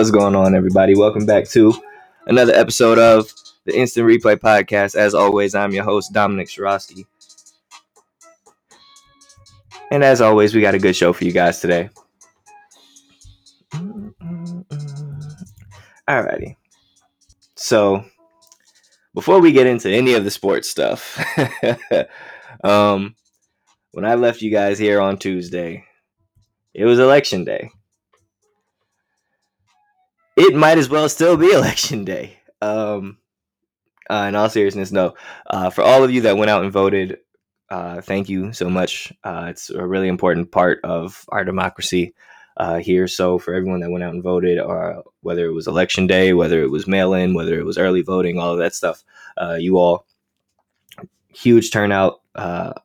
What's going on, everybody? Welcome back to another episode of the Instant Replay Podcast. As always, I'm your host, Dominic Shirosky. And as always, we got a good show for you guys today. Alrighty. So, before we get into any of the sports stuff, um, when I left you guys here on Tuesday, it was election day. It might as well still be election day. Um, uh, in all seriousness, no. Uh, for all of you that went out and voted, uh, thank you so much. Uh, it's a really important part of our democracy uh, here. So, for everyone that went out and voted, or uh, whether it was election day, whether it was mail in, whether it was early voting, all of that stuff, you all, huge turnout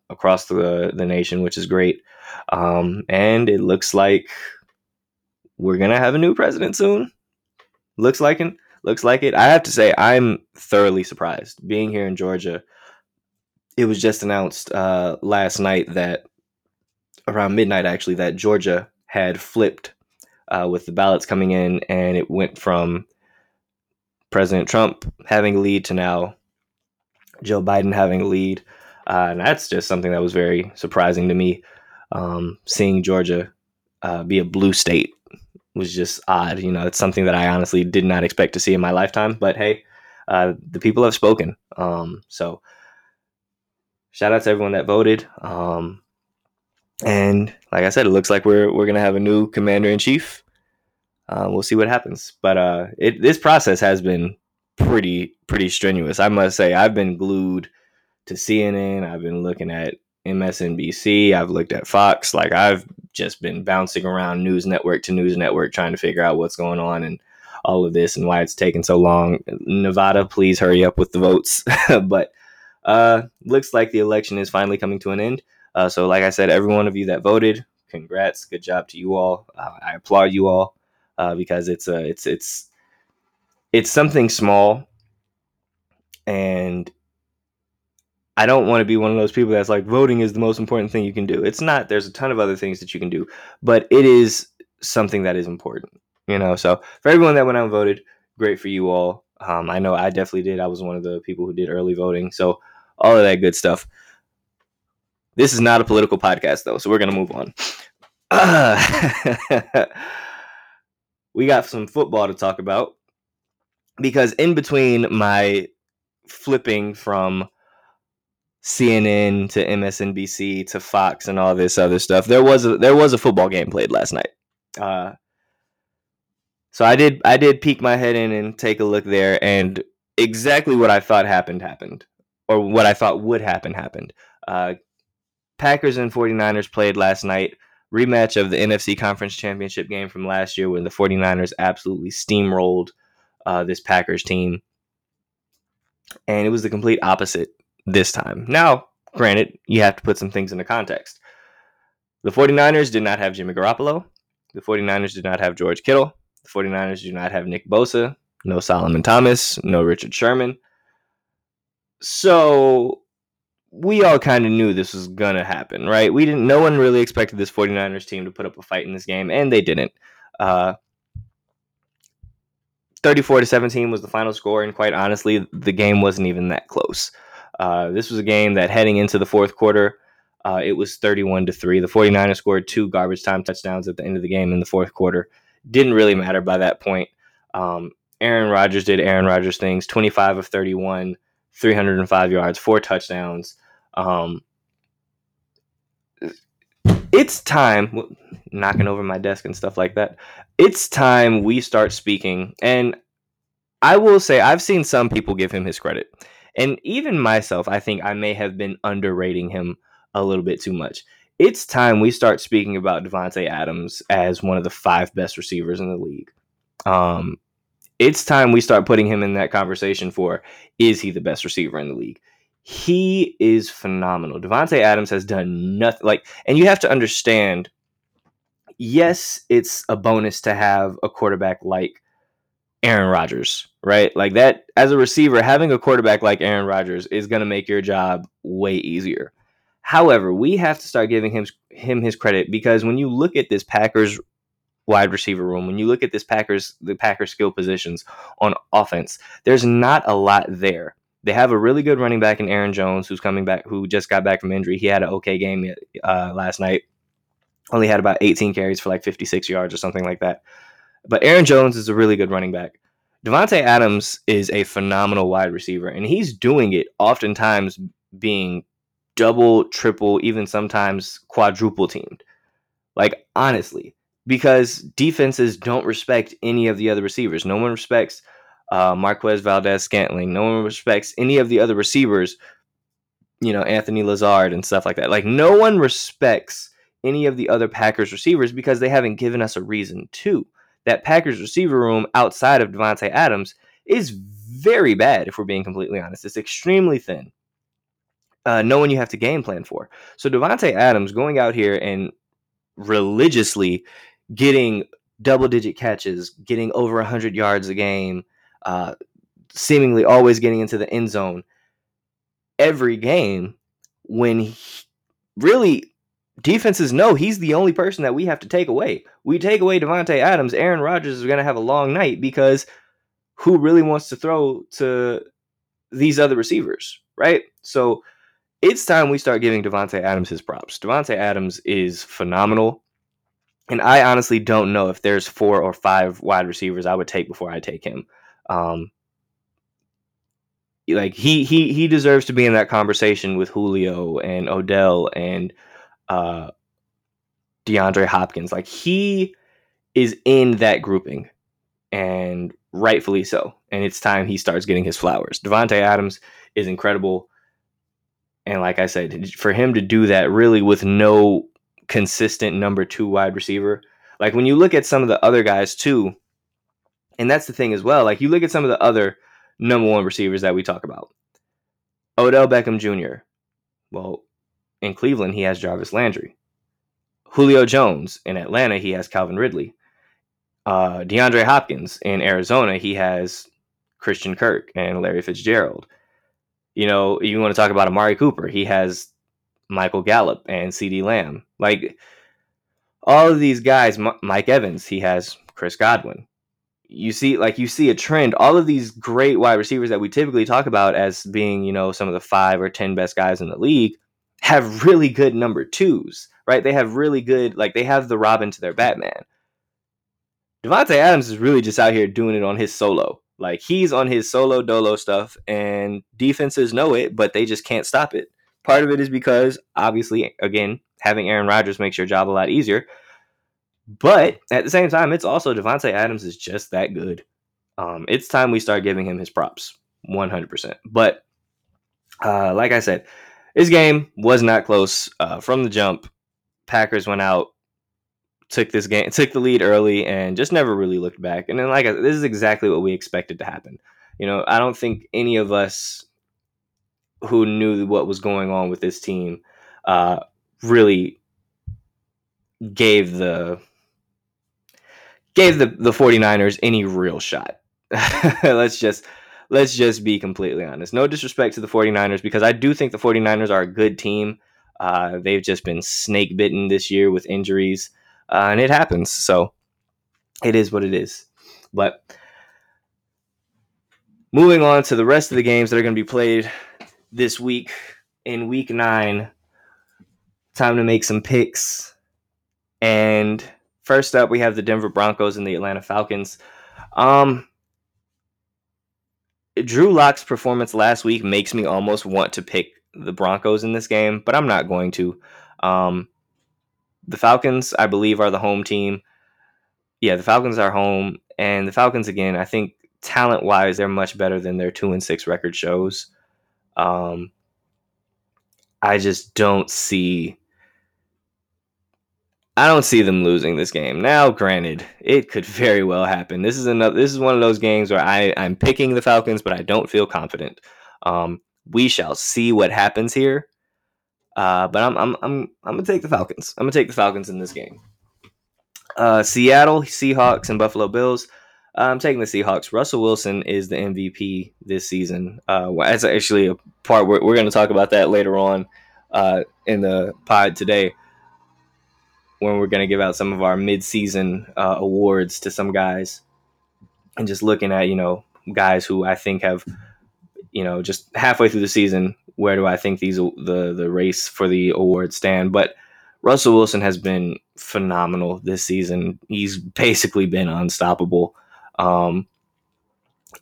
across the, the nation, which is great. Um, and it looks like we're going to have a new president soon. Looks like it. Looks like it. I have to say, I'm thoroughly surprised being here in Georgia. It was just announced uh, last night that around midnight, actually, that Georgia had flipped uh, with the ballots coming in, and it went from President Trump having a lead to now Joe Biden having a lead. Uh, and that's just something that was very surprising to me. Um, seeing Georgia uh, be a blue state was just odd. You know, it's something that I honestly did not expect to see in my lifetime. But hey, uh, the people have spoken. Um, so shout out to everyone that voted. Um, and like I said, it looks like we're we're gonna have a new commander in chief. Uh, we'll see what happens. But uh, it, this process has been pretty pretty strenuous. I must say, I've been glued to CNN. I've been looking at MSNBC. I've looked at Fox. Like I've just been bouncing around news network to news network trying to figure out what's going on and all of this and why it's taken so long. Nevada, please hurry up with the votes. but uh, looks like the election is finally coming to an end. Uh, so, like I said, every one of you that voted, congrats, good job to you all. Uh, I applaud you all uh, because it's a it's it's it's something small, and I don't want to be one of those people that's like voting is the most important thing you can do. It's not. There's a ton of other things that you can do, but it is something that is important. You know, so for everyone that went out and voted, great for you all. Um, I know I definitely did. I was one of the people who did early voting, so all of that good stuff. This is not a political podcast though, so we're gonna move on. Uh, we got some football to talk about because in between my flipping from CNN to MSNBC to Fox and all this other stuff. There was a there was a football game played last night. Uh, so I did I did peek my head in and take a look there, and exactly what I thought happened happened, or what I thought would happen happened. Uh, Packers and 49ers played last night. Rematch of the NFC Conference Championship game from last year when the 49ers absolutely steamrolled uh, this Packers team. And it was the complete opposite this time. Now, granted, you have to put some things into context. The 49ers did not have Jimmy Garoppolo. The 49ers did not have George Kittle. The 49ers do not have Nick Bosa, no Solomon Thomas, no Richard Sherman. So we all kind of knew this was going to happen, right? We didn't no one really expected this 49ers team to put up a fight in this game and they didn't. Uh 34 to 17 was the final score and quite honestly, the game wasn't even that close. Uh, this was a game that heading into the fourth quarter, uh, it was 31 to 3. The 49ers scored two garbage time touchdowns at the end of the game in the fourth quarter. Didn't really matter by that point. Um, Aaron Rodgers did Aaron Rodgers things 25 of 31, 305 yards, four touchdowns. Um, it's time, knocking over my desk and stuff like that. It's time we start speaking. And I will say, I've seen some people give him his credit. And even myself, I think I may have been underrating him a little bit too much. It's time we start speaking about Davante Adams as one of the five best receivers in the league. Um, it's time we start putting him in that conversation for is he the best receiver in the league? He is phenomenal. Davante Adams has done nothing like, and you have to understand. Yes, it's a bonus to have a quarterback like Aaron Rodgers, right? Like that as a receiver, having a quarterback like Aaron Rodgers is going to make your job way easier. However, we have to start giving him him his credit because when you look at this Packers wide receiver room, when you look at this Packers, the Packers skill positions on offense, there's not a lot there. They have a really good running back in Aaron Jones, who's coming back, who just got back from injury. He had an okay game uh, last night. Only had about 18 carries for like 56 yards or something like that. But Aaron Jones is a really good running back. Davante Adams is a phenomenal wide receiver, and he's doing it oftentimes being double, triple, even sometimes quadruple teamed. Like, honestly, because defenses don't respect any of the other receivers. No one respects uh, Marquez Valdes Scantling. No one respects any of the other receivers, you know, Anthony Lazard and stuff like that. Like, no one respects any of the other Packers receivers because they haven't given us a reason to. That Packers receiver room outside of Davante Adams is very bad, if we're being completely honest. It's extremely thin. Uh, no one you have to game plan for. So Davante Adams going out here and religiously getting double digit catches, getting over 100 yards a game, uh, seemingly always getting into the end zone every game when he, really defenses know he's the only person that we have to take away. We take away Davante Adams, Aaron Rodgers is going to have a long night because who really wants to throw to these other receivers, right? So it's time we start giving Davante Adams his props. Davante Adams is phenomenal. And I honestly don't know if there's four or five wide receivers I would take before I take him. Um, like he he he deserves to be in that conversation with Julio and Odell and uh, DeAndre Hopkins. Like he is in that grouping, and rightfully so. And it's time he starts getting his flowers. Davante Adams is incredible, and like I said, for him to do that really with no consistent number two wide receiver. Like when you look at some of the other guys too, and that's the thing as well. Like you look at some of the other number one receivers that we talk about. Odell Beckham Jr. Well, in Cleveland, he has Jarvis Landry. Julio Jones in Atlanta, he has Calvin Ridley. Uh, DeAndre Hopkins in Arizona, he has Christian Kirk and Larry Fitzgerald. You know, you want to talk about Amari Cooper, he has Michael Gallup and CeeDee Lamb. Like all of these guys, M- Mike Evans, he has Chris Godwin. You see, like you see a trend. All of these great wide receivers that we typically talk about as being, you know, some of the five or ten best guys in the league have really good number twos, right? They have really good, like they have the Robin to their Batman. Davante Adams is really just out here doing it on his solo. Like he's on his solo dolo stuff, and defenses know it, but they just can't stop it. Part of it is because obviously, again, having Aaron Rodgers makes your job a lot easier. But at the same time, it's also Davante Adams is just that good. Um, it's time we start giving him his props, 100%. But uh, like I said, this game was not close uh, from the jump. Packers went out, took this game, took the lead early, and just never really looked back. And then, like, I said, this is exactly what we expected to happen. You know, I don't think any of us who knew what was going on with this team uh, really gave the gave the, the 49ers any real shot. let's just let's just be completely honest. No disrespect to the 49ers because I do think the 49ers are a good team. Uh, they've just been snake bitten this year with injuries, uh, and it happens. So it is what it is. But moving on to the rest of the games that are going to be played this week in week nine. Time to make some picks. And first up, we have the Denver Broncos and the Atlanta Falcons. Um, Drew Lock's performance last week makes me almost want to pick the Broncos in this game, but I'm not going to. Um, the Falcons, I believe, are the home team. Yeah, the Falcons are home, and the Falcons again. I think talent wise, they're much better than their two and six record shows. Um, I just don't see. I don't see them losing this game. Now, granted, it could very well happen. This is another. This is one of those games where I I'm picking the Falcons, but I don't feel confident. Um, we shall see what happens here. Uh, but I'm I'm I'm I'm gonna take the Falcons. I'm gonna take the Falcons in this game. Uh, Seattle Seahawks and Buffalo Bills. I'm taking the Seahawks. Russell Wilson is the MVP this season. Uh, that's actually a part we're, we're going to talk about that later on uh, in the pod today. When we're going to give out some of our mid-season uh, awards to some guys, and just looking at you know guys who I think have you know just halfway through the season, where do I think these the the race for the awards stand? But Russell Wilson has been phenomenal this season. He's basically been unstoppable. Um,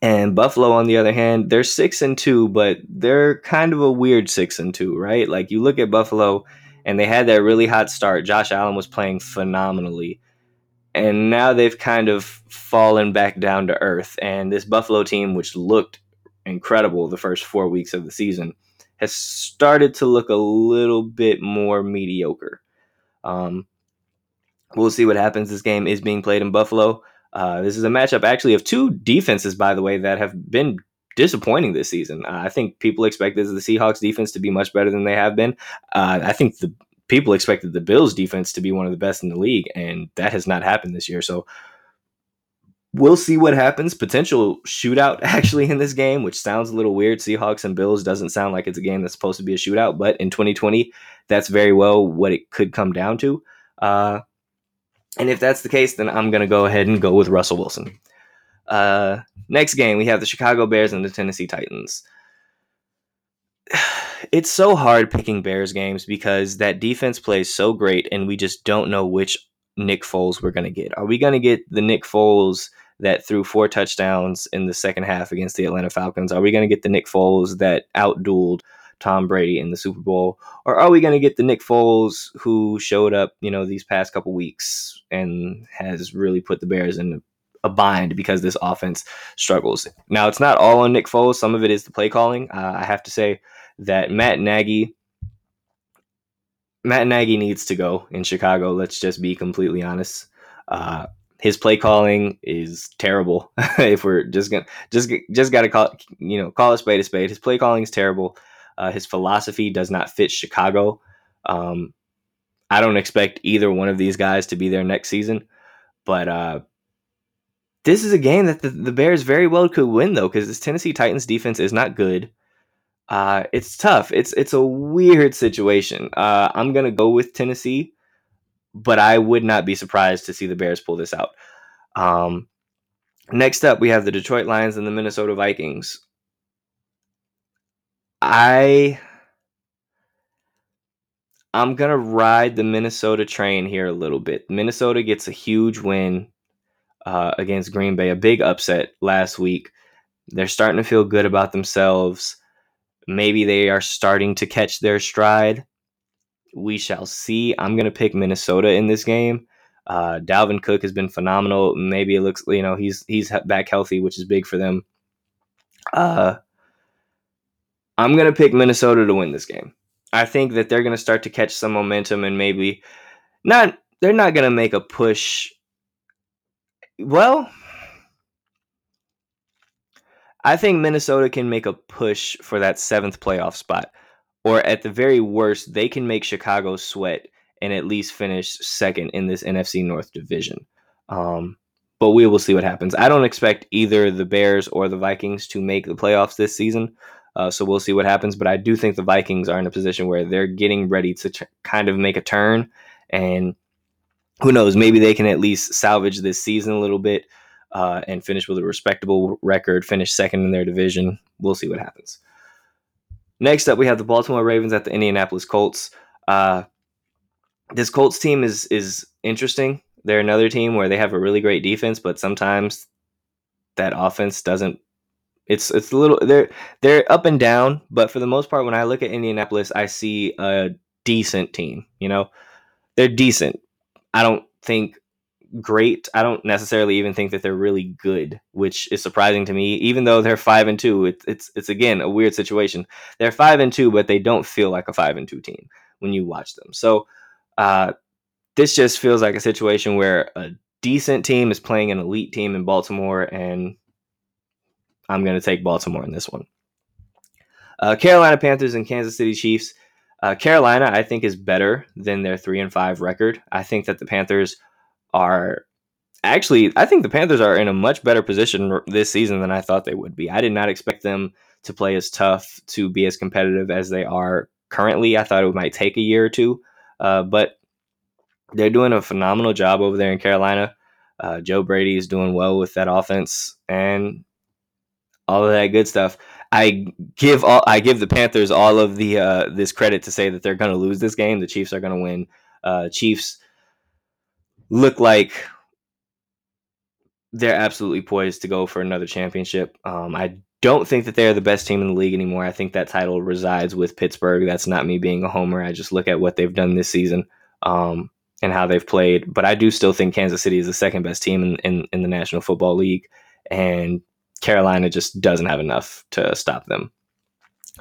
and Buffalo, on the other hand, they're six and two, but they're kind of a weird six and two, right? Like you look at Buffalo, and they had that really hot start. Josh Allen was playing phenomenally, and now they've kind of fallen back down to earth. And this Buffalo team, which looked incredible the first four weeks of the season, has started to look a little bit more mediocre. Um, we'll see what happens. This game is being played in Buffalo. Uh, this is a matchup actually of two defenses, by the way, that have been disappointing this season. Uh, I think people expected the Seahawks defense to be much better than they have been. Uh, I think the people expected the Bills defense to be one of the best in the league, and that has not happened this year. So we'll see what happens. Potential shootout actually in this game, which sounds a little weird. Seahawks and Bills doesn't sound like it's a game that's supposed to be a shootout, but in 2020, that's very well what it could come down to. Uh, and if that's the case, then I'm going to go ahead and go with Russell Wilson. Uh, next game, we have the Chicago Bears and the Tennessee Titans. It's so hard picking Bears games because that defense plays so great, and we just don't know which Nick Foles we're going to get. Are we going to get the Nick Foles that threw four touchdowns in the second half against the Atlanta Falcons? Are we going to get the Nick Foles that outdueled Tom Brady in the Super Bowl, or are we going to get the Nick Foles who showed up, you know, these past couple weeks and has really put the Bears in a bind because this offense struggles? Now, it's not all on Nick Foles. Some of it is the play calling. Uh, I have to say that Matt Nagy. Matt Nagy needs to go in Chicago. Let's just be completely honest. Uh, his play calling is terrible. if we're just gonna just just gotta call you know call a spade a spade. His play calling is terrible. Uh, his philosophy does not fit Chicago. Um, I don't expect either one of these guys to be there next season, but uh, this is a game that the, the, Bears very well could win though, because this Tennessee Titans defense is not good. Uh, it's tough. It's it's a weird situation. Uh, I'm gonna go with Tennessee, but I would not be surprised to see the Bears pull this out. Um, next up, we have the Detroit Lions and the Minnesota Vikings. I I'm gonna ride the Minnesota train here a little bit. Minnesota gets a huge win uh, against Green Bay, a big upset last week. They're starting to feel good about themselves. Maybe they are starting to catch their stride. We shall see. I'm gonna pick Minnesota in this game. Uh, Dalvin Cook has been phenomenal. Maybe it looks, you know, he's he's back healthy, which is big for them. Uh, I'm going to pick Minnesota to win this game. I think that they're going to start to catch some momentum and maybe not they're not going to make a push well I think Minnesota can make a push for that 7th playoff spot or at the very worst they can make Chicago sweat and at least finish second in this NFC North division. Um, but we will see what happens. I don't expect either the Bears or the Vikings to make the playoffs this season. Uh, so we'll see what happens. But I do think the Vikings are in a position where they're getting ready to ch- kind of make a turn. And who knows, maybe they can at least salvage this season a little bit uh, and finish with a respectable record, finish second in their division. We'll see what happens. Next up, we have the Baltimore Ravens at the Indianapolis Colts. Uh, this Colts team is is interesting. They're another team where they have a really great defense, but sometimes that offense doesn't it's it's a little they're they're up and down, but for the most part, when I look at Indianapolis, I see a decent team. You know, they're decent. I don't think great. I don't necessarily even think that they're really good, which is surprising to me. Even though they're five and two, it, it's it's again a weird situation. They're five and two, but they don't feel like a five and two team when you watch them. So uh, this just feels like a situation where a decent team is playing an elite team in Baltimore, and I'm going to take Baltimore in this one. Uh, Carolina Panthers and Kansas City Chiefs. Uh, Carolina, I think, is better than their three and five record. I think that the Panthers are actually. I think the Panthers are in a much better position this season than I thought they would be. I did not expect them to play as tough, to be as competitive as they are currently. I thought it might take a year or two, uh, but they're doing a phenomenal job over there in Carolina. Uh, Joe Brady is doing well with that offense and all of that good stuff. I give all I give the Panthers all of the uh, this credit to say that they're going to lose this game. The Chiefs are going to win. Uh, Chiefs look like they're absolutely poised to go for another championship. Um, I don't think that they're the best team in the league anymore. I think that title resides with Pittsburgh. That's not me being a homer. I just look at what they've done this season um, and how they've played. But I do still think Kansas City is the second best team in, in, in the National Football League. And Carolina just doesn't have enough to stop them.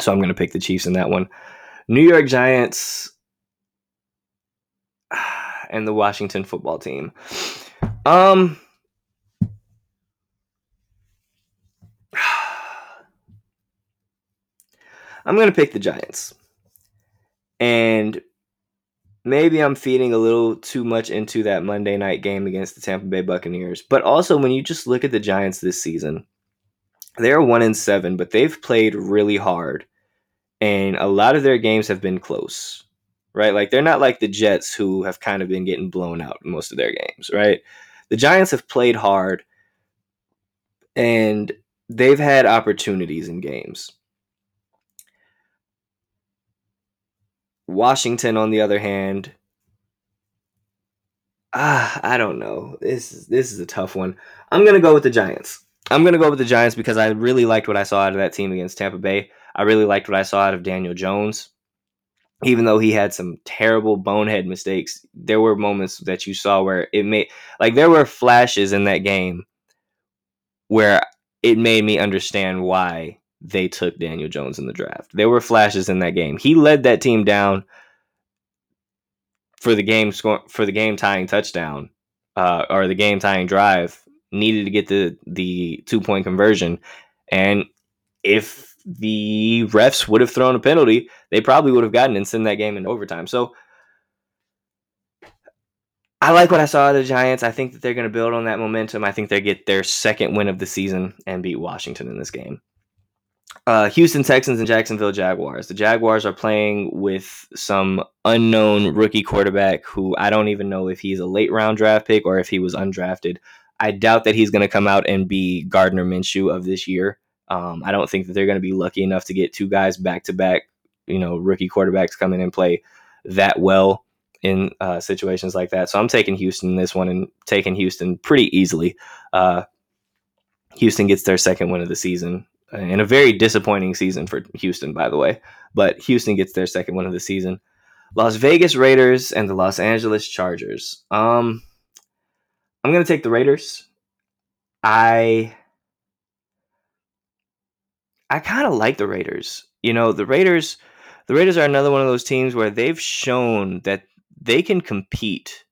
So I'm going to pick the Chiefs in that one. New York Giants and the Washington football team. Um, I'm going to pick the Giants. And maybe I'm feeding a little too much into that Monday night game against the Tampa Bay Buccaneers. But also, when you just look at the Giants this season, they're one in seven, but they've played really hard. And a lot of their games have been close, right? Like they're not like the Jets who have kind of been getting blown out in most of their games, right? The Giants have played hard and they've had opportunities in games. Washington, on the other hand, ah, I don't know. This is this is a tough one. I'm gonna go with the Giants. I'm gonna go with the Giants because I really liked what I saw out of that team against Tampa Bay. I really liked what I saw out of Daniel Jones. Even though he had some terrible bonehead mistakes, there were moments that you saw where it made like there were flashes in that game where it made me understand why they took Daniel Jones in the draft. There were flashes in that game. He led that team down for the game score for the game tying touchdown uh, or the game tying drive. Needed to get the the two point conversion, and if the refs would have thrown a penalty, they probably would have gotten and sent that game in overtime. So I like what I saw of the Giants. I think that they're going to build on that momentum. I think they get their second win of the season and beat Washington in this game uh, Houston Texans and Jacksonville Jaguars. The Jaguars are playing with some unknown rookie quarterback who I don't even know if he's a late round draft pick or if he was undrafted. I doubt that he's going to come out and be Gardner Minshew of this year. Um, I don't think that they're going to be lucky enough to get two guys back to back, you know, rookie quarterbacks come in and play that well in uh, situations like that. So I'm taking Houston in this one and taking Houston pretty easily. Uh, Houston gets their second win of the season and a very disappointing season for Houston, by the way. But Houston gets their second win of the season. Las Vegas Raiders and the Los Angeles Chargers. Um, I'm gonna take the Raiders. I I kind of like the Raiders. You know, the Raiders the Raiders are another one of those teams where they've shown that they can compete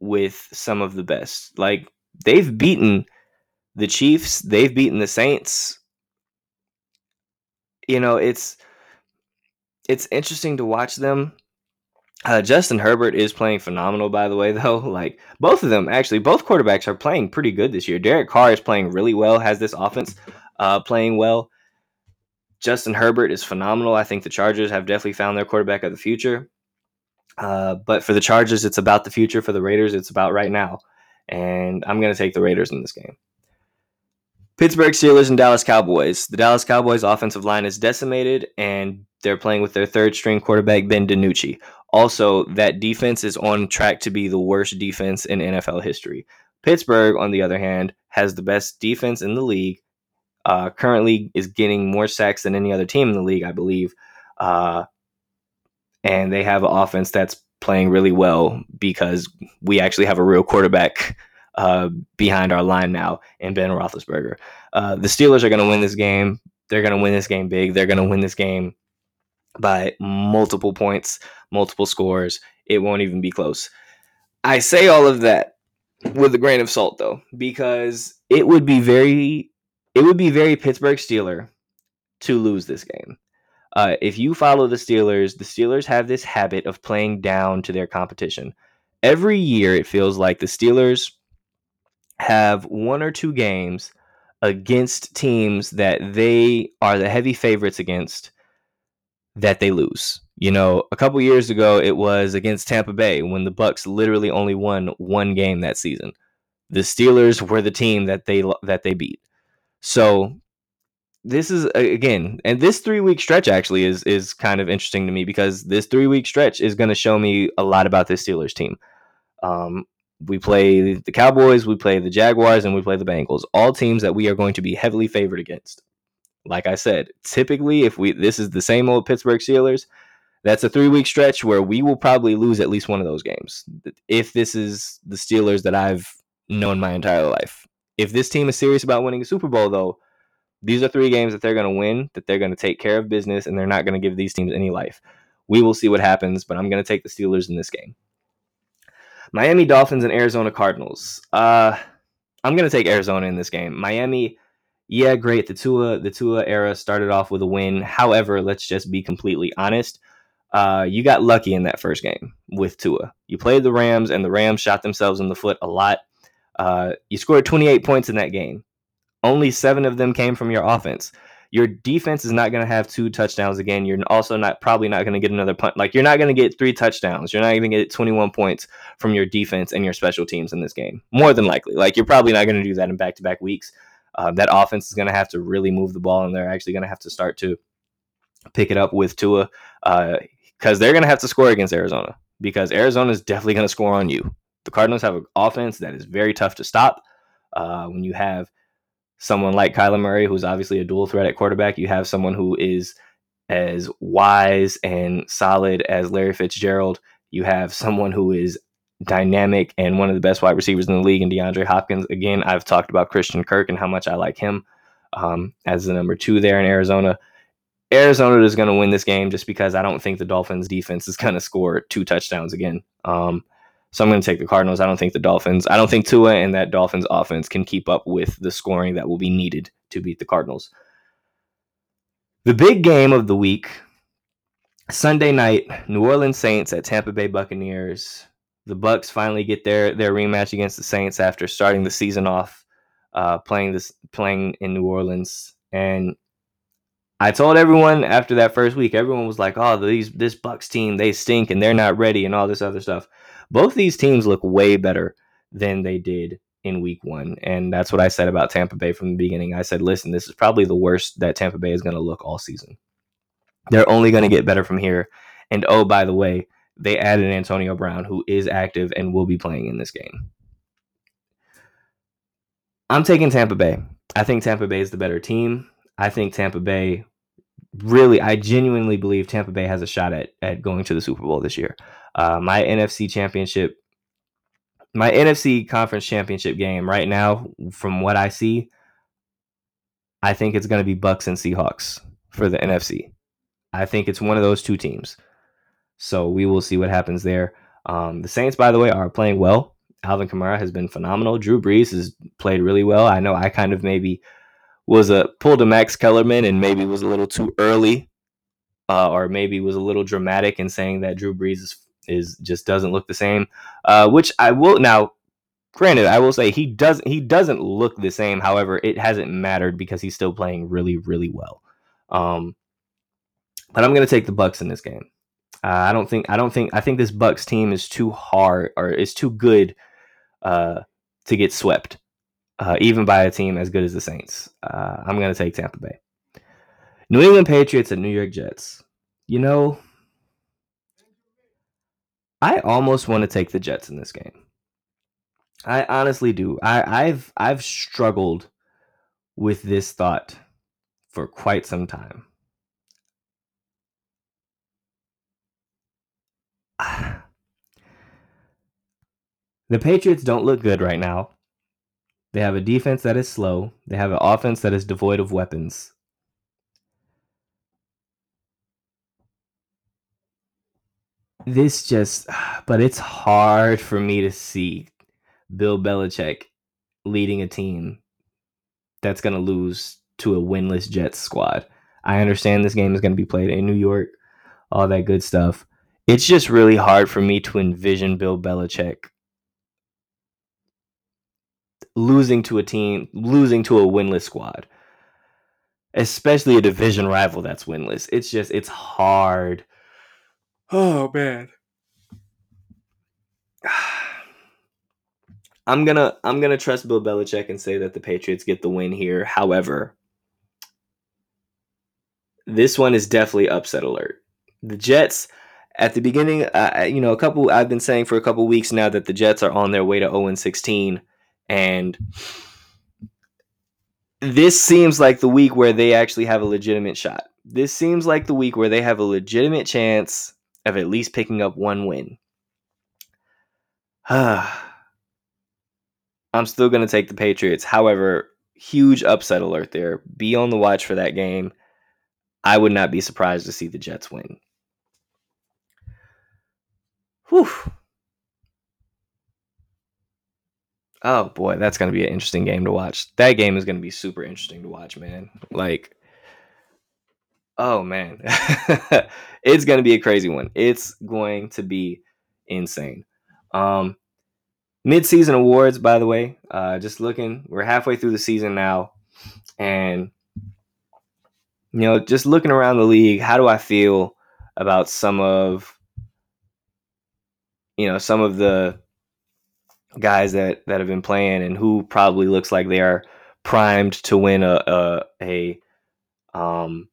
with some of the best. Like they've beaten the Chiefs, they've beaten the Saints, you know, it's it's interesting to watch them. Uh, Justin Herbert is playing phenomenal, by the way, though. Like both of them, actually, both quarterbacks are playing pretty good this year. Derek Carr is playing really well, has this offense uh, playing well. Justin Herbert is phenomenal. I think the Chargers have definitely found their quarterback of the future. Uh, but for the Chargers, it's about the future. For the Raiders, it's about right now. And I'm going to take the Raiders in this game. Pittsburgh Steelers and Dallas Cowboys. The Dallas Cowboys offensive line is decimated, and they're playing with their third string quarterback, Ben DiNucci. Also, that defense is on track to be the worst defense in NFL history. Pittsburgh, on the other hand, has the best defense in the league. Uh, currently, is getting more sacks than any other team in the league, I believe. Uh, and they have an offense that's playing really well because we actually have a real quarterback uh, behind our line now in Ben Roethlisberger. Uh, the Steelers are going to win this game. They're going to win this game big. They're going to win this game by multiple points, multiple scores. It won't even be close. I say all of that with a grain of salt, though, because it would be very, it would be very Pittsburgh Steeler to lose this game. Uh, if you follow the Steelers, the Steelers have this habit of playing down to their competition. Every year, it feels like the Steelers have one or two games against teams that they are the heavy favorites against that they lose. You know, a couple years ago it was against Tampa Bay when the Bucks literally only won one game that season. The Steelers were the team that they that they beat. So this is again, and this three week stretch actually is is kind of interesting to me because this three week stretch is going to show me a lot about this Steelers team. Um, we play the Cowboys, we play the Jaguars, and we play the Bengals. All teams that we are going to be heavily favored against. Like I said, typically, if we this is the same old Pittsburgh Steelers, that's a three week stretch where we will probably lose at least one of those games. If this is the Steelers that I've known my entire life. If this team is serious about winning a Super Bowl, though, these are three games that they're going to win, that they're going to take care of business, and they're not going to give these teams any life. We will see what happens, but I'm going to take the Steelers in this game. Miami Dolphins and Arizona Cardinals. Uh, I'm going to take Arizona in this game. Miami, yeah, great. The Tua, the Tua era started off with a win. However, let's just be completely honest. Uh, you got lucky in that first game with Tua. You played the Rams, and the Rams shot themselves in the foot a lot. Uh, you scored 28 points in that game. Only seven of them came from your offense. Your defense is not going to have two touchdowns again. You're also not probably not going to get another punt. Like you're not going to get three touchdowns. You're not even going to get 21 points from your defense and your special teams in this game. More than likely, like you're probably not going to do that in back-to-back weeks. Uh, that offense is going to have to really move the ball, and they're actually going to have to start to pick it up with Tua because uh, they're going to have to score against Arizona because Arizona is definitely going to score on you. The Cardinals have an offense that is very tough to stop. Uh, when you have someone like Kyler Murray, who's obviously a dual threat at quarterback, you have someone who is as wise and solid as Larry Fitzgerald. You have someone who is dynamic and one of the best wide receivers in the league and DeAndre Hopkins. Again, I've talked about Christian Kirk and how much I like him um, as the number two there in Arizona. Arizona is going to win this game just because I don't think the Dolphins defense is going to score two touchdowns again. Um, so I'm going to take the Cardinals. I don't think the Dolphins, I don't think Tua and that Dolphins offense can keep up with the scoring that will be needed to beat the Cardinals. The big game of the week, Sunday night, New Orleans Saints at Tampa Bay Buccaneers. The Bucks finally get their their rematch against the Saints after starting the season off uh, playing this playing in New Orleans. And I told everyone after that first week, everyone was like, "Oh, these this Bucks team, they stink and they're not ready and all this other stuff." both these teams look way better than they did in week one. And that's what I said about Tampa Bay from the beginning. I said, listen, this is probably the worst that Tampa Bay is going to look all season. They're only going to get better from here. And oh, by the way, they added Antonio Brown, who is active and will be playing in this game. I'm taking Tampa Bay. I think Tampa Bay is the better team. I think Tampa Bay really, I genuinely believe Tampa Bay has a shot at, at going to the Super Bowl this year. Uh, my NFC championship, my NFC conference championship game right now, from what I see, I think it's going to be Bucks and Seahawks for the NFC. I think it's one of those two teams. So we will see what happens there. Um, the Saints, by the way, are playing well. Alvin Kamara has been phenomenal. Drew Brees has played really well. I know I kind of maybe was a pulled a Max Kellerman and maybe was a little too early, uh, or maybe was a little dramatic in saying that Drew Brees is is just doesn't look the same. Uh, which I will now. Granted, I will say he doesn't he doesn't look the same. However, it hasn't mattered because he's still playing really really well. Um, but I'm gonna take the Bucks in this game. Uh, I don't think I don't think I think this Bucks team is too hard or is too good uh, to get swept, uh, even by a team as good as the Saints. Uh, I'm gonna take Tampa Bay. New England Patriots and New York Jets. You know, I almost want to take the Jets in this game. I honestly do. I, I've I've struggled with this thought for quite some time. The Patriots don't look good right now. They have a defense that is slow. They have an offense that is devoid of weapons. this just, but it's hard for me to see Bill Belichick leading a team that's going to lose to a winless Jets squad. I understand this game is going to be played in New York, all that good stuff. It's just really hard for me to envision Bill Belichick losing to a team, losing to a winless squad. especially a division rival that's winless. It's just it's hard. Oh man. I'm gonna I'm gonna trust Bill Belichick and say that the Patriots get the win here. However, this one is definitely upset alert. The Jets at the beginning, uh, you know, a couple I've been saying for a couple weeks now that the Jets are on their way to 0 16 and this seems like the week where they actually have a legitimate shot. This seems like the week where they have a legitimate chance of at least picking up one win. I'm still going to take the Patriots. However, huge upset alert there. Be on the watch for that game. I would not be surprised to see the Jets win. Whew. Oh boy, that's going to be an interesting game to watch. That game is going to be super interesting to watch, man. Like, oh man, it's going to be a crazy one. It's going to be insane. Um, mid-season awards, by the way. Uh, just looking, we're halfway through the season now, and you know, just looking around the league, how do I feel about some of, you know, some of the guys that that have been playing and who probably looks like they are primed to win a a, a um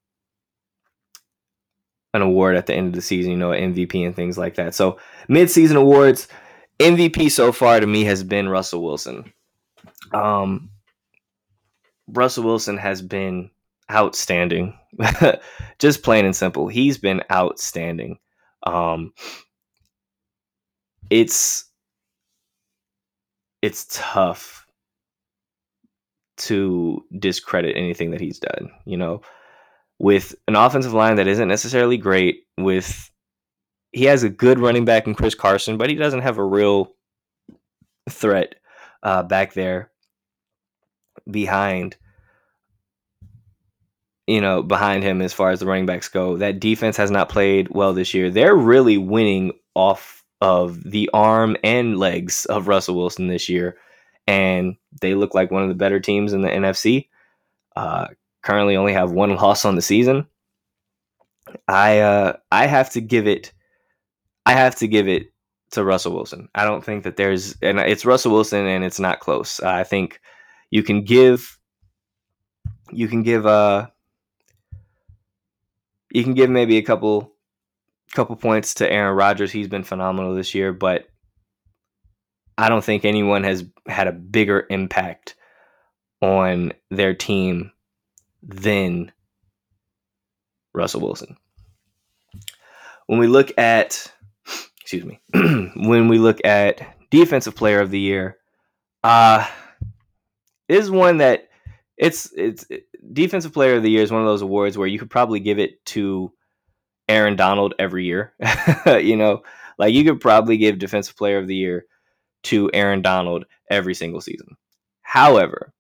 an award at the end of the season, you know, MVP and things like that. So mid-season awards, MVP so far to me has been Russell Wilson. Um, Russell Wilson has been outstanding. Just plain and simple. He's been outstanding. Um, it's it's tough to discredit anything that he's done. You know, with an offensive line that isn't necessarily great, with he has a good running back in Chris Carson, but he doesn't have a real threat uh, back there behind you know behind him as far as the running backs go that defense has not played well this year they're really winning off of the arm and legs of Russell Wilson this year, and they look like one of the better teams in the NFC. Uh, currently, only have one loss on the season. I uh, I have to give it. I have to give it to Russell Wilson. I don't think that there's and it's Russell Wilson and it's not close. I think you can give you can give uh you can give maybe a couple couple points to Aaron Rodgers. He's been phenomenal this year, but I don't think anyone has had a bigger impact on their team than Russell Wilson. When we look at, excuse me, when we look at defensive player of the year, uh, is one that it's it's defensive player of the year is one of those awards where you could probably give it to Aaron Donald every year. you know, like you could probably give defensive player of the year to Aaron Donald every single season. However,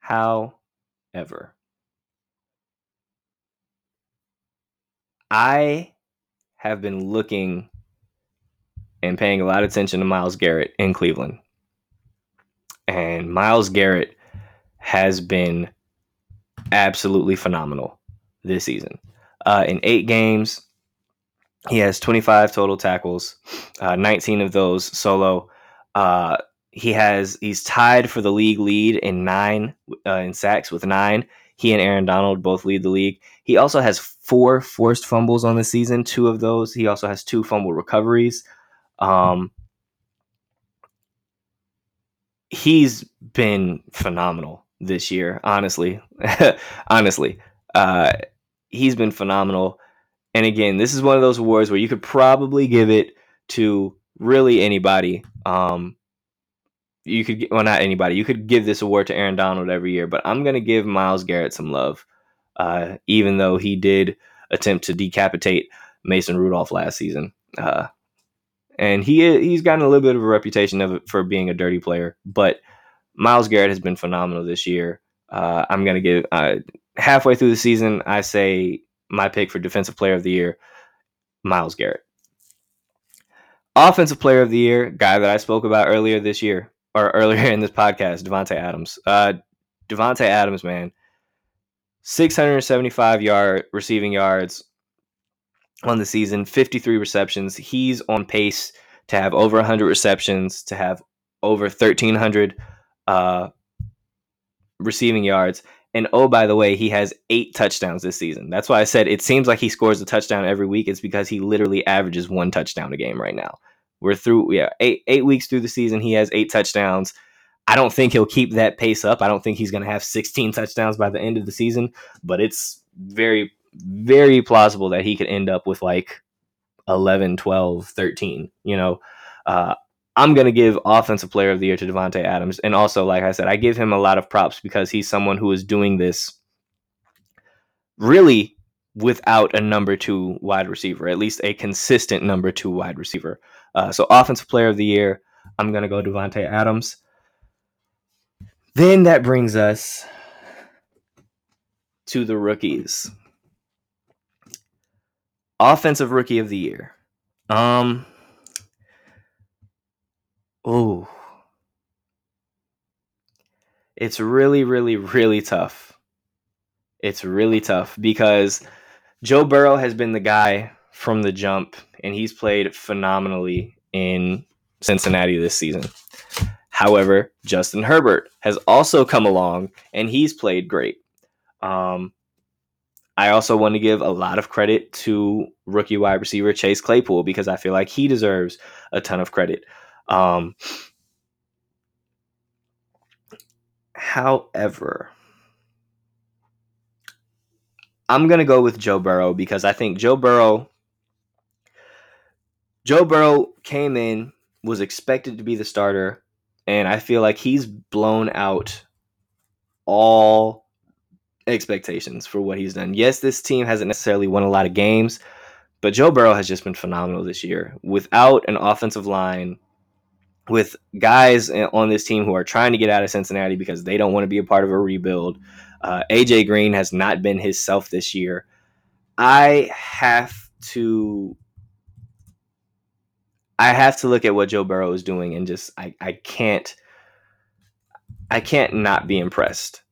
however, I have been looking and paying a lot of attention to Myles Garrett in Cleveland. And Myles Garrett has been absolutely phenomenal this season. Uh, in eight games, he has 25 total tackles, uh, 19 of those solo. Uh, he has he's tied for the league lead in nine uh, in sacks with nine. He and Aaron Donald both lead the league. He also has four forced fumbles on the season. Two of those. He also has two fumble recoveries. Um, he's been phenomenal this year. Honestly, honestly, uh, he's been phenomenal. And again, this is one of those awards where you could probably give it to really anybody. Um, you could, well, not anybody. You could give this award to Aaron Donald every year, but I'm gonna give Myles Garrett some love, uh, even though he did attempt to decapitate Mason Rudolph last season. Uh, and he he's gotten a little bit of a reputation of for being a dirty player, but Myles Garrett has been phenomenal this year. Uh, I'm gonna give uh, halfway through the season, I say my pick for defensive player of the year, Myles Garrett. Offensive player of the year, guy that I spoke about earlier this year or earlier in this podcast, Davante Adams. Uh, Davante Adams, man, 675 yard receiving yards on the season, 53 receptions. He's on pace to have over 100 receptions, to have over 1,300 uh, receiving yards. And oh, by the way, he has eight touchdowns this season. That's why I said it seems like he scores a touchdown every week. It's because he literally averages one touchdown a game right now. We're through, yeah, eight eight weeks through the season. He has eight touchdowns. I don't think he'll keep that pace up. I don't think he's going to have 16 touchdowns by the end of the season, but it's very, very plausible that he could end up with like 11, 12, 13. You know, uh, I'm going to give Offensive Player of the Year to Davante Adams. And also, like I said, I give him a lot of props because he's someone who is doing this really without a number two wide receiver, at least a consistent number two wide receiver. Uh, so, Offensive Player of the Year, I'm going to go Davante Adams. Then that brings us to the rookies. Offensive rookie of the year. Um Oh. It's really really really tough. It's really tough because Joe Burrow has been the guy from the jump and he's played phenomenally in Cincinnati this season. However, Justin Herbert has also come along and he's played great. Um, I also want to give a lot of credit to rookie wide receiver Chase Claypool because I feel like he deserves a ton of credit. Um, however, I'm going to go with Joe Burrow because I think Joe Burrow Joe Burrow came in was expected to be the starter and I feel like he's blown out all expectations for what he's done. Yes, this team hasn't necessarily won a lot of games, but Joe Burrow has just been phenomenal this year. Without an offensive line, with guys on this team who are trying to get out of Cincinnati because they don't want to be a part of a rebuild, uh, AJ Green has not been his self this year. I have to I have to look at what Joe Burrow is doing and just I, I can't I can't not be impressed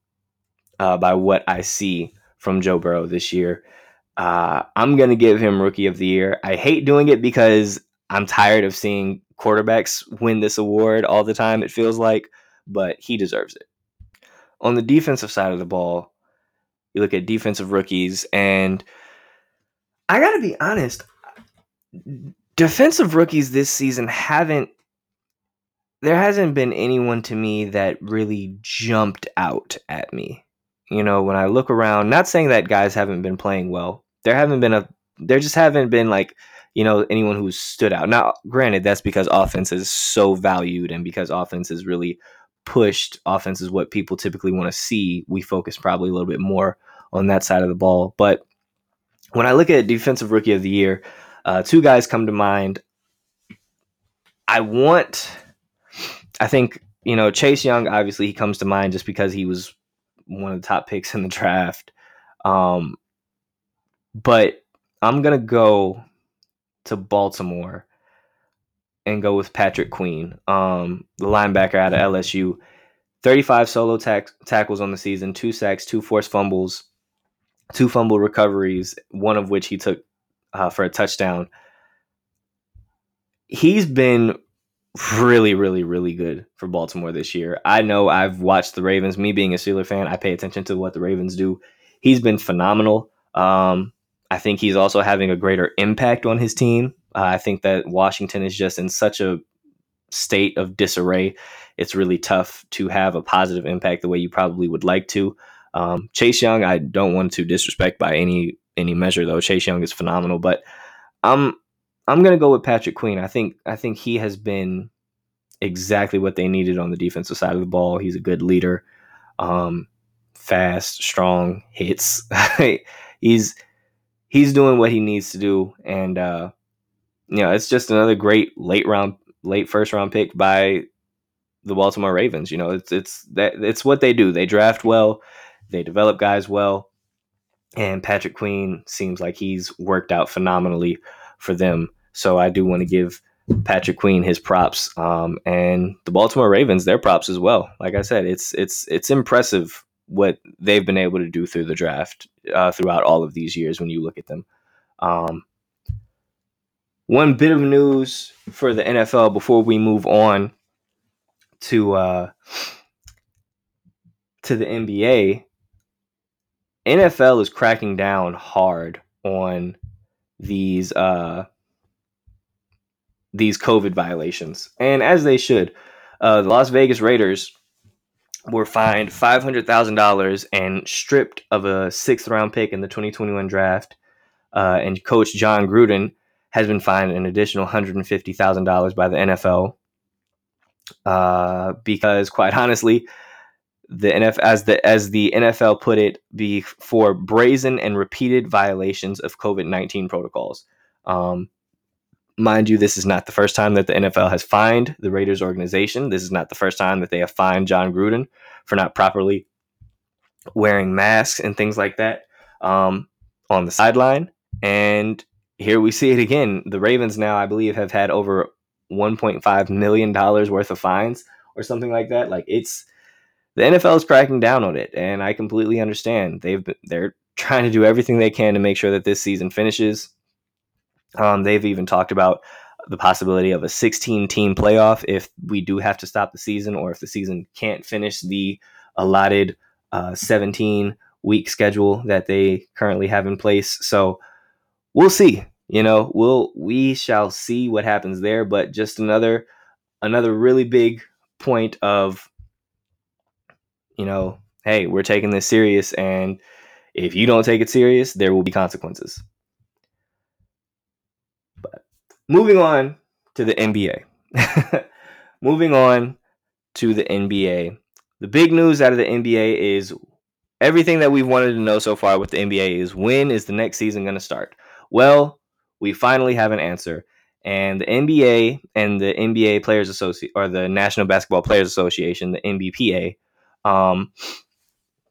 uh, by what I see from Joe Burrow this year. Uh, I'm gonna give him Rookie of the Year. I hate doing it because I'm tired of seeing quarterbacks win this award all the time. It feels like, but he deserves it. On the defensive side of the ball, you look at defensive rookies, and I gotta be honest defensive rookies this season haven't there hasn't been anyone to me that really jumped out at me. You know, when I look around, not saying that guys haven't been playing well. There haven't been a there just haven't been like, you know, anyone who's stood out. Now, granted, that's because offense is so valued and because offense is really pushed. Offense is what people typically want to see. We focus probably a little bit more on that side of the ball. But when I look at defensive rookie of the year, uh, two guys come to mind. I want, I think, you know, Chase Young, obviously, he comes to mind just because he was one of the top picks in the draft. Um, but I'm going to go to Baltimore and go with Patrick Queen, um, the linebacker out of LSU. 35 solo tack- tackles on the season, two sacks, two forced fumbles, two fumble recoveries, one of which he took uh, for a touchdown. He's been really, really, really good for Baltimore this year. I know I've watched the Ravens. Me being a Steeler fan, I pay attention to what the Ravens do. He's been phenomenal. Um, I think he's also having a greater impact on his team. Uh, I think that Washington is just in such a state of disarray. It's really tough to have a positive impact the way you probably would like to. Um, Chase Young, I don't want to disrespect by any any measure though. Chase Young is phenomenal, but I'm I'm gonna go with Patrick Queen. I think I think he has been exactly what they needed on the defensive side of the ball. He's a good leader, um, fast, strong, hits. he's he's doing what he needs to do, and uh, you know it's just another great late round, late first round pick by the Baltimore Ravens. You know it's it's that it's what they do. They draft well, they develop guys well, and Patrick Queen seems like he's worked out phenomenally for them. So I do want to give Patrick Queen his props, um, and the Baltimore Ravens their props as well. Like I said, it's it's it's impressive what they've been able to do through the draft uh, throughout all of these years when you look at them. Um, one bit of news for the NFL before we move on to uh, to the NBA. NFL is cracking down hard on these uh, these COVID violations, and as they should. Uh, the Las Vegas Raiders were fined five hundred thousand dollars and stripped of a sixth round pick in the 2021 draft. Uh, and Coach Jon Gruden has been fined an additional hundred and fifty thousand dollars by the NFL uh, because, quite honestly, the NFL, as the as the NFL put it, be for brazen and repeated violations of COVID nineteen protocols. Um, mind you, this is not the first time that the NFL has fined the Raiders organization. This is not the first time that they have fined Jon Gruden for not properly wearing masks and things like that um, on the sideline. And here we see it again. The Ravens now, I believe, have had over 1.5 million dollars worth of fines or something like that. Like it's the NFL is cracking down on it, and I completely understand. They've been, they're trying to do everything they can to make sure that this season finishes. Um, they've even talked about the possibility of a 16 team playoff if we do have to stop the season or if the season can't finish the allotted uh, 17 week schedule that they currently have in place. So we'll see. You know, we'll we shall see what happens there. But just another another really big point of you know, hey, we're taking this serious, and if you don't take it serious, there will be consequences. Moving on to the NBA. moving on to the NBA. The big news out of the NBA is everything that we've wanted to know so far with the NBA is when is the next season going to start? Well, we finally have an answer. And the NBA and the NBA Players Association or the National Basketball Players Association, the NBPA, um,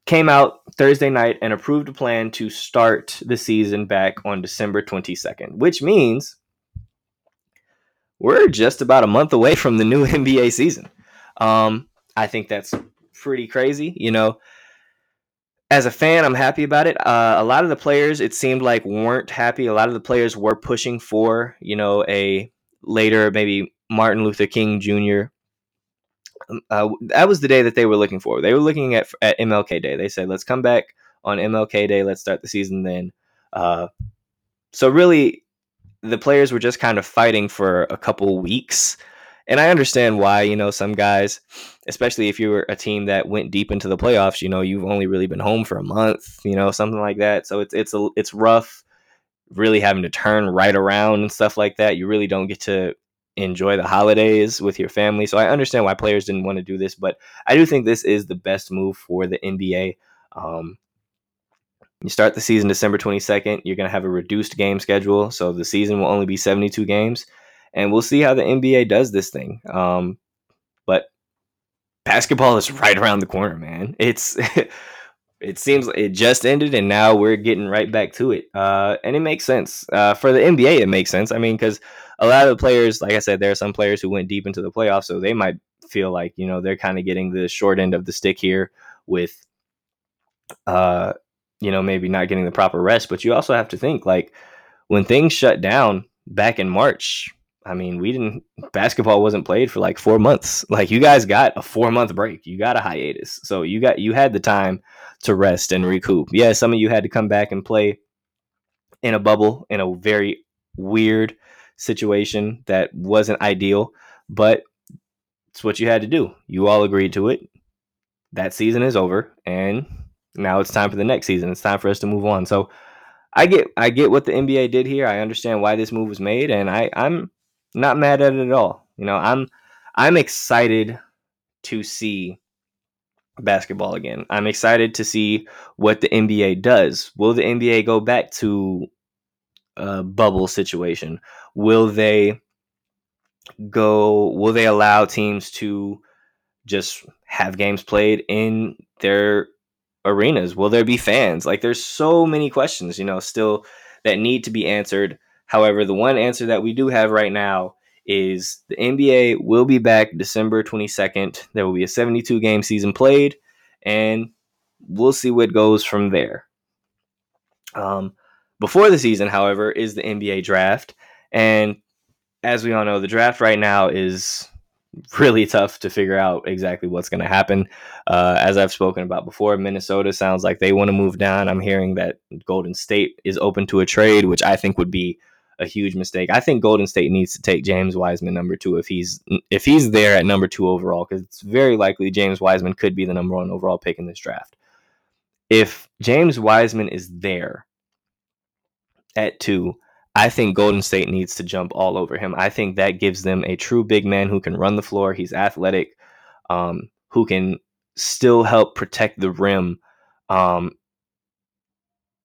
came out Thursday night and approved a plan to start the season back on December 22nd, which means we're just about a month away from the new NBA season. Um, I think that's pretty crazy. You know, as a fan, I'm happy about it. Uh, a lot of the players, it seemed like, weren't happy. A lot of the players were pushing for, you know, a later maybe Martin Luther King Jr. Um, uh, that was the day that they were looking for. They were looking at at MLK Day. They said, "Let's come back on MLK Day. Let's start the season then." Uh, so really, the players were just kind of fighting for a couple weeks, and I understand why. You know, some guys, especially if you were a team that went deep into the playoffs, you know, you've only really been home for a month. You know, something like that. So it's it's a, it's rough, really having to turn right around and stuff like that. You really don't get to enjoy the holidays with your family. So I understand why players didn't want to do this, but I do think this is the best move for the NBA. Um, you start the season December 22nd. You're going to have a reduced game schedule. So the season will only be 72 games. And we'll see how the NBA does this thing. Um, but basketball is right around the corner, man. It's. it seems it just ended and now we're getting right back to it. Uh, and it makes sense. Uh, for the NBA, it makes sense. I mean, because a lot of the players, like I said, there are some players who went deep into the playoffs, so they might feel like you know they're kind of getting the short end of the stick here with, uh, you know, maybe not getting the proper rest. But you also have to think like when things shut down back in March. I mean, we didn't basketball wasn't played for like four months. Like you guys got a four month break. You got a hiatus. So you got you had the time to rest and recoup. Yeah, some of you had to come back and play in a bubble in a very weird situation that wasn't ideal, but it's what you had to do. You all agreed to it. That season is over, and now it's time for the next season. It's time for us to move on. So I get I get what the NBA did here. I understand why this move was made, and I I'm not mad at it at all. You know, I'm I'm excited to see basketball again. I'm excited to see what the NBA does. Will the NBA go back to a bubble situation? Will they go? Will they allow teams to just have games played in their arenas? Will there be fans? Like, there's so many questions, you know, still that need to be answered. However, the one answer that we do have right now is the NBA will be back December 22nd. There will be a 72 game season played, and we'll see what goes from there. Um, before the season, however, is the NBA draft. And as we all know, the draft right now is really tough to figure out exactly what's going to happen. Uh, as I've spoken about before, Minnesota sounds like they want to move down. I'm hearing that Golden State is open to a trade, which I think would be a huge mistake. I think Golden State needs to take James Wiseman number two if he's if he's there at number two overall, because it's very likely James Wiseman could be the number one overall pick in this draft. If James Wiseman is there at two, I think Golden State needs to jump all over him. I think that gives them a true big man who can run the floor. He's athletic, um, who can still help protect the rim, um,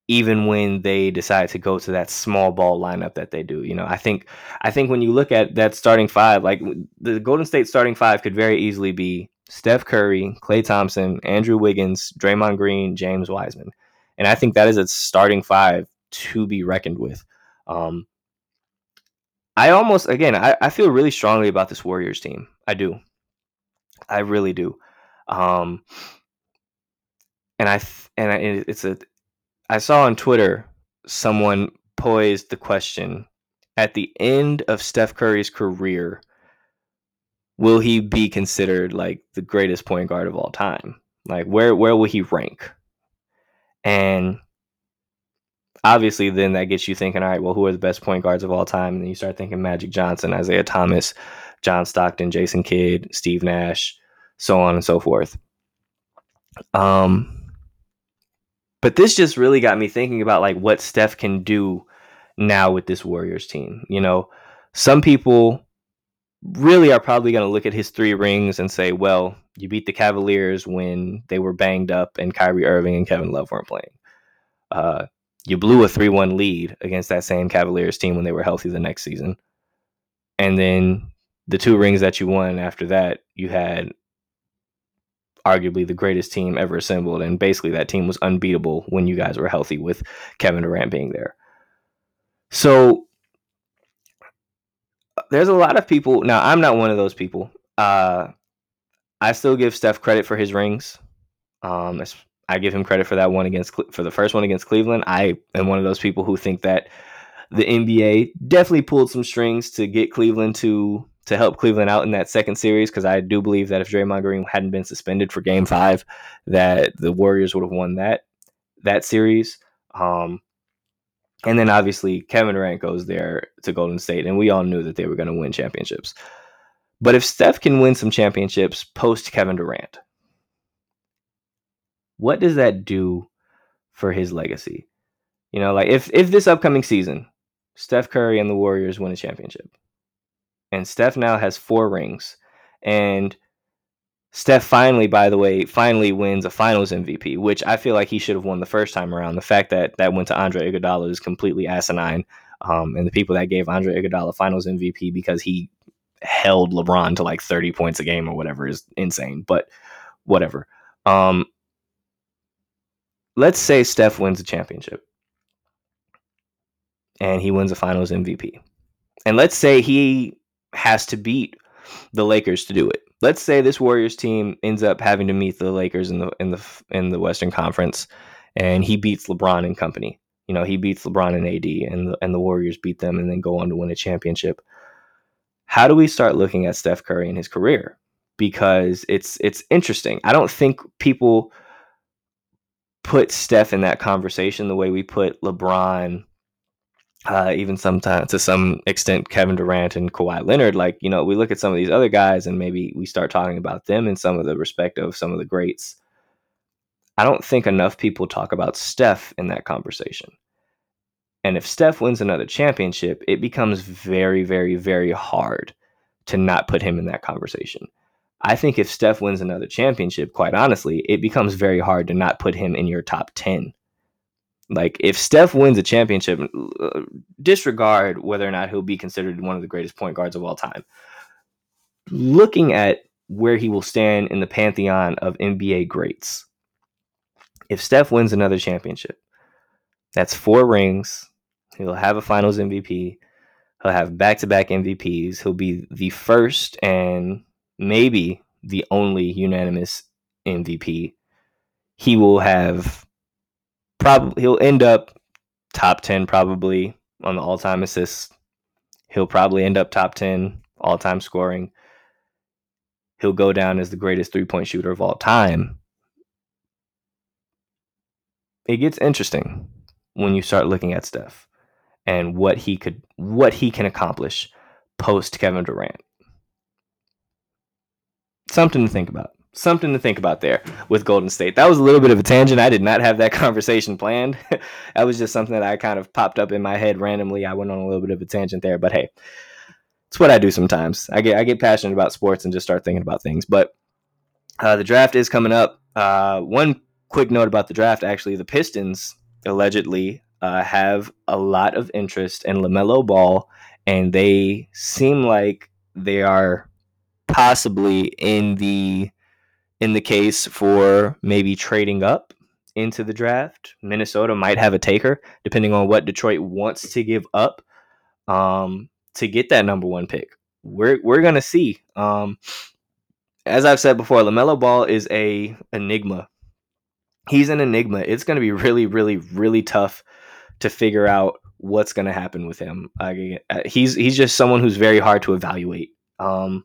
even when they decide to go to that small ball lineup that they do. You know, I think I think when you look at that starting five, like the Golden State starting five could very easily be Steph Curry, Klay Thompson, Andrew Wiggins, Draymond Green, James Wiseman, and I think that is a starting five to be reckoned with. Um, I almost again, I, I feel really strongly about this Warriors team. I do. I really do. Um, and I and I, it's a. I saw on Twitter someone posed the question at the end of Steph Curry's career, will he be considered like the greatest point guard of all time? Like where where will he rank? And obviously then that gets you thinking, all right, well, who are the best point guards of all time? And then you start thinking Magic Johnson, Isiah Thomas, John Stockton, Jason Kidd, Steve Nash, so on and so forth. Um, but this just really got me thinking about like what Steph can do now with this Warriors team. You know, some people really are probably going to look at his three rings and say, well, you beat the Cavaliers when they were banged up and Kyrie Irving and Kevin Love weren't playing. Uh, you blew a 3 1 lead against that same Cavaliers team when they were healthy the next season. And then the two rings that you won after that, you had arguably the greatest team ever assembled. And basically, that team was unbeatable when you guys were healthy with Kevin Durant being there. So there's a lot of people. Now, I'm not one of those people. Uh, I still give Steph credit for his rings. Um, I give him credit for that one against for the first one against Cleveland. I am one of those people who think that the NBA definitely pulled some strings to get Cleveland to to help Cleveland out in that second series because I do believe that if Draymond Green hadn't been suspended for Game Five, that the Warriors would have won that that series. Um, and then obviously Kevin Durant goes there to Golden State, and we all knew that they were going to win championships. But if Steph can win some championships post Kevin Durant, what does that do for his legacy? You know, like if if this upcoming season, Steph Curry and the Warriors win a championship, and Steph now has four rings, and Steph finally, by the way, finally wins a Finals MVP, which I feel like he should have won the first time around. The fact that that went to Andre Iguodala is completely asinine, um, and the people that gave Andre Iguodala Finals MVP because he held LeBron to like 30 points a game or whatever is insane. But whatever. Um, let's say Steph wins a championship and he wins a finals MVP. And let's say he has to beat the Lakers to do it. Let's say this Warriors team ends up having to meet the Lakers in the in the in the Western Conference and he beats LeBron and company. You know, he beats LeBron and AD and the, and the Warriors beat them and then go on to win a championship. How do we start looking at Steph Curry and his career? Because it's it's interesting. I don't think people put Steph in that conversation the way we put LeBron, uh, even sometimes to some extent Kevin Durant and Kawhi Leonard. Like you know, we look at some of these other guys and maybe we start talking about them in some of the respect of some of the greats. I don't think enough people talk about Steph in that conversation. And if Steph wins another championship, it becomes very, very, very hard to not put him in that conversation. I think if Steph wins another championship, quite honestly, it becomes very hard to not put him in your top 10. Like, if Steph wins a championship, uh, disregard whether or not he'll be considered one of the greatest point guards of all time. Looking at where he will stand in the pantheon of NBA greats, if Steph wins another championship, that's four rings. He'll have a finals MVP. He'll have back to back MVPs. He'll be the first and maybe the only unanimous MVP. he will have probably he'll end up top 10 probably on the all-time assists. He'll probably end up top 10 all-time scoring. He'll go down as the greatest three-point shooter of all time. It gets interesting when you start looking at Steph and what he could what he can accomplish post Kevin Durant. Something to think about something to think about there with Golden State. That was a little bit of a tangent. I did not have that conversation planned. that was just something that I kind of popped up in my head randomly. I went on a little bit of a tangent there, but hey, it's what I do sometimes. I get I get passionate about sports and just start thinking about things. But uh, the draft is coming up. Uh, one quick note about the draft: actually, the Pistons allegedly uh, have a lot of interest in LaMelo Ball, and they seem like they are possibly in the in the case for maybe trading up into the draft. Minnesota might have a taker, depending on what Detroit wants to give up um, to get that number one pick. We're we're gonna see. Um, as I've said before, LaMelo Ball is a enigma. He's an enigma. It's gonna be really, really, really tough to figure out what's gonna happen with him. Uh, he's he's just someone who's very hard to evaluate. Um,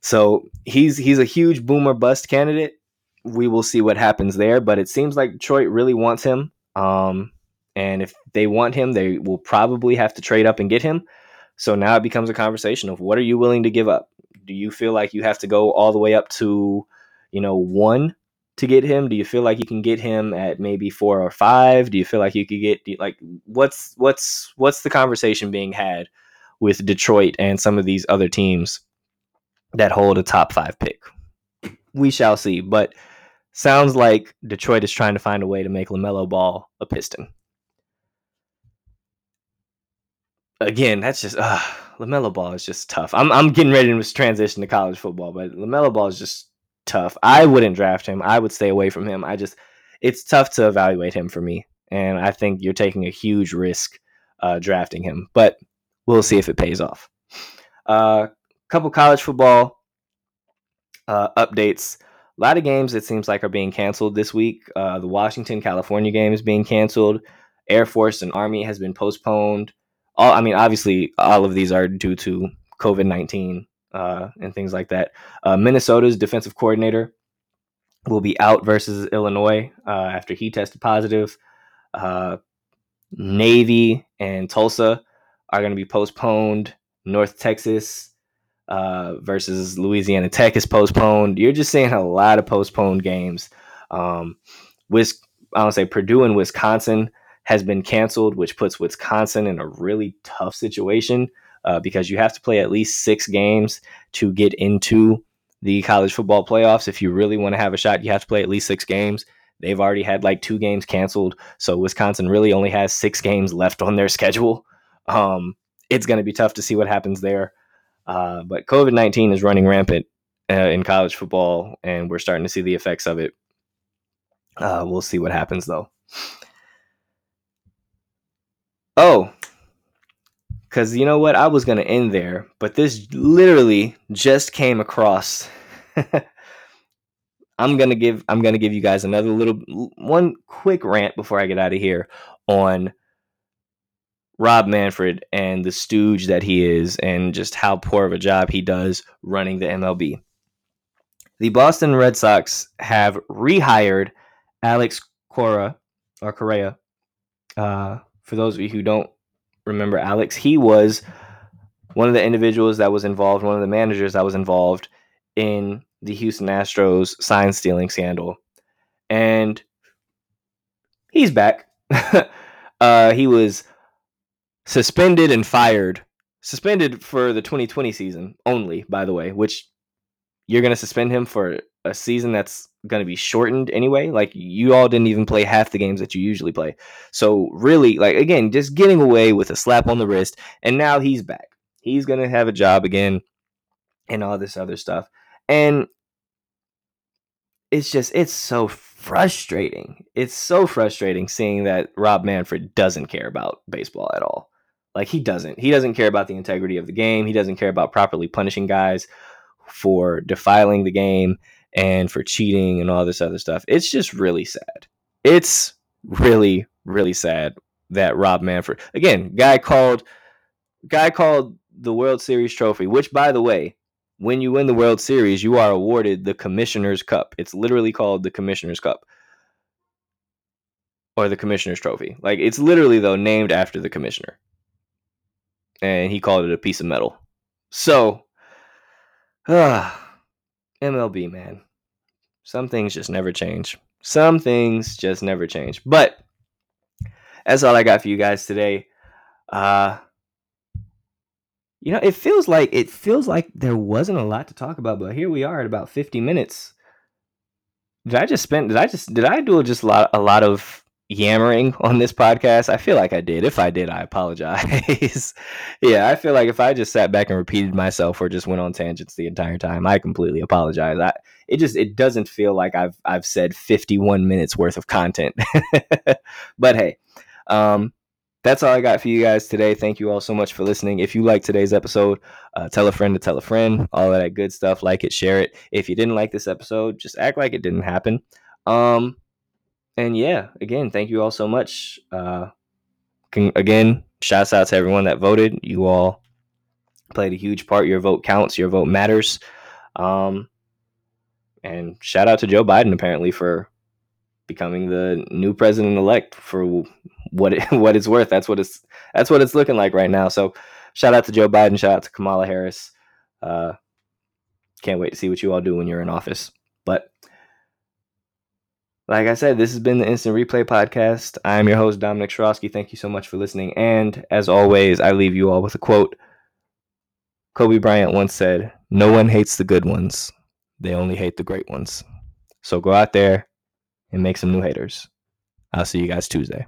so he's he's a huge boomer bust candidate. We will see what happens there, but it seems like Detroit really wants him. Um, and if they want him, they will probably have to trade up and get him. So now it becomes a conversation of what are you willing to give up? Do you feel like you have to go all the way up to, you know, one to get him? Do you feel like you can get him at maybe four or five? Do you feel like you could get like what's what's what's the conversation being had with Detroit and some of these other teams that hold a top five pick. We shall see, but sounds like Detroit is trying to find a way to make LaMelo Ball a Piston. Again, that's just uh, LaMelo Ball is just tough. I'm I'm getting ready to transition to college football, but LaMelo Ball is just tough. I wouldn't draft him. I would stay away from him. I just it's tough to evaluate him for me, and I think you're taking a huge risk uh, drafting him. But we'll see if it pays off. Uh, couple college football uh, updates. A lot of games it seems like are being canceled this week. Uh, the Washington California game is being canceled. Air Force and Army has been postponed. All I mean, obviously, all of these are due to COVID nineteen uh, and things like that. Uh, Minnesota's defensive coordinator will be out versus Illinois uh, after he tested positive. Uh, Navy and Tulsa are going to be postponed. North Texas uh, versus Louisiana Tech is postponed. You're just seeing a lot of postponed games. Um, Wis- I don't say Purdue and Wisconsin has been canceled, which puts Wisconsin in a really tough situation uh, because you have to play at least six games to get into the college football playoffs. If you really want to have a shot, you have to play at least six games. They've already had like two games canceled, so Wisconsin really only has six games left on their schedule. Um, it's going to be tough to see what happens there. Uh, but COVID 19 is running rampant uh, in college football, and we're starting to see the effects of it. Uh, we'll see what happens, though. Oh, because you know what? I was going to end there, but this literally just came across. I'm gonna give I'm gonna give you guys another little one quick rant before I get out of here on Rob Manfred and the stooge that he is, and just how poor of a job he does running the MLB. The Boston Red Sox have rehired Alex Cora or Correa. Uh, for those of you who don't remember Alex, he was one of the individuals that was involved, one of the managers that was involved in the Houston Astros sign stealing scandal. And he's back. uh, he was suspended and fired. Suspended for the 2020 season only, by the way, which you're going to suspend him for a season that's going to be shortened anyway. Like you all didn't even play half the games that you usually play. So really, like again, just getting away with a slap on the wrist and now he's back. He's going to have a job again and all this other stuff. And it's just it's so frustrating. It's so frustrating seeing that Rob Manfred doesn't care about baseball at all. Like he doesn't. He doesn't care about the integrity of the game. He doesn't care about properly punishing guys for defiling the game. and for cheating and all this other stuff. It's just really sad. It's really, really sad that Rob Manfred, again, guy called, guy called the World Series trophy, which by the way, when you win the World Series, you are awarded the Commissioner's Cup. It's literally called the Commissioner's Cup or the Commissioner's Trophy. Like it's literally though named after the commissioner. And he called it a piece of metal. So, uh, MLB, man. Some things just never change. Some things just never change. But that's all I got for you guys today. Uh you know, it feels like it feels like there wasn't a lot to talk about, but here we are at about 50 minutes. Did I just spend did I just did I do just a lot a lot of yammering on this podcast? I feel like I did. If I did, I apologize. yeah, I feel like if I just sat back and repeated myself or just went on tangents the entire time, I completely apologize. I it just it doesn't feel like I've I've said 51 minutes worth of content. but hey, um that's all I got for you guys today. Thank you all so much for listening. If you like today's episode, uh, tell a friend to tell a friend, all of that good stuff. Like it, share it. If you didn't like this episode, just act like it didn't happen. Um, and yeah, again, thank you all so much. Uh, can, again, shouts out to everyone that voted. You all played a huge part. Your vote counts. Your vote matters. Um, and shout out to Joe Biden apparently for becoming the new president elect for what it, what it's worth. That's what it's that's what it's looking like right now. So shout out to Joe Biden. Shout out to Kamala Harris. Uh, can't wait to see what you all do when you're in office. Like I said, this has been the Instant Replay Podcast. I'm your host, Dominic Shrosky. Thank you so much for listening. And as always, I leave you all with a quote. Kobe Bryant once said, No one hates the good ones, they only hate the great ones. So go out there and make some new haters. I'll see you guys Tuesday.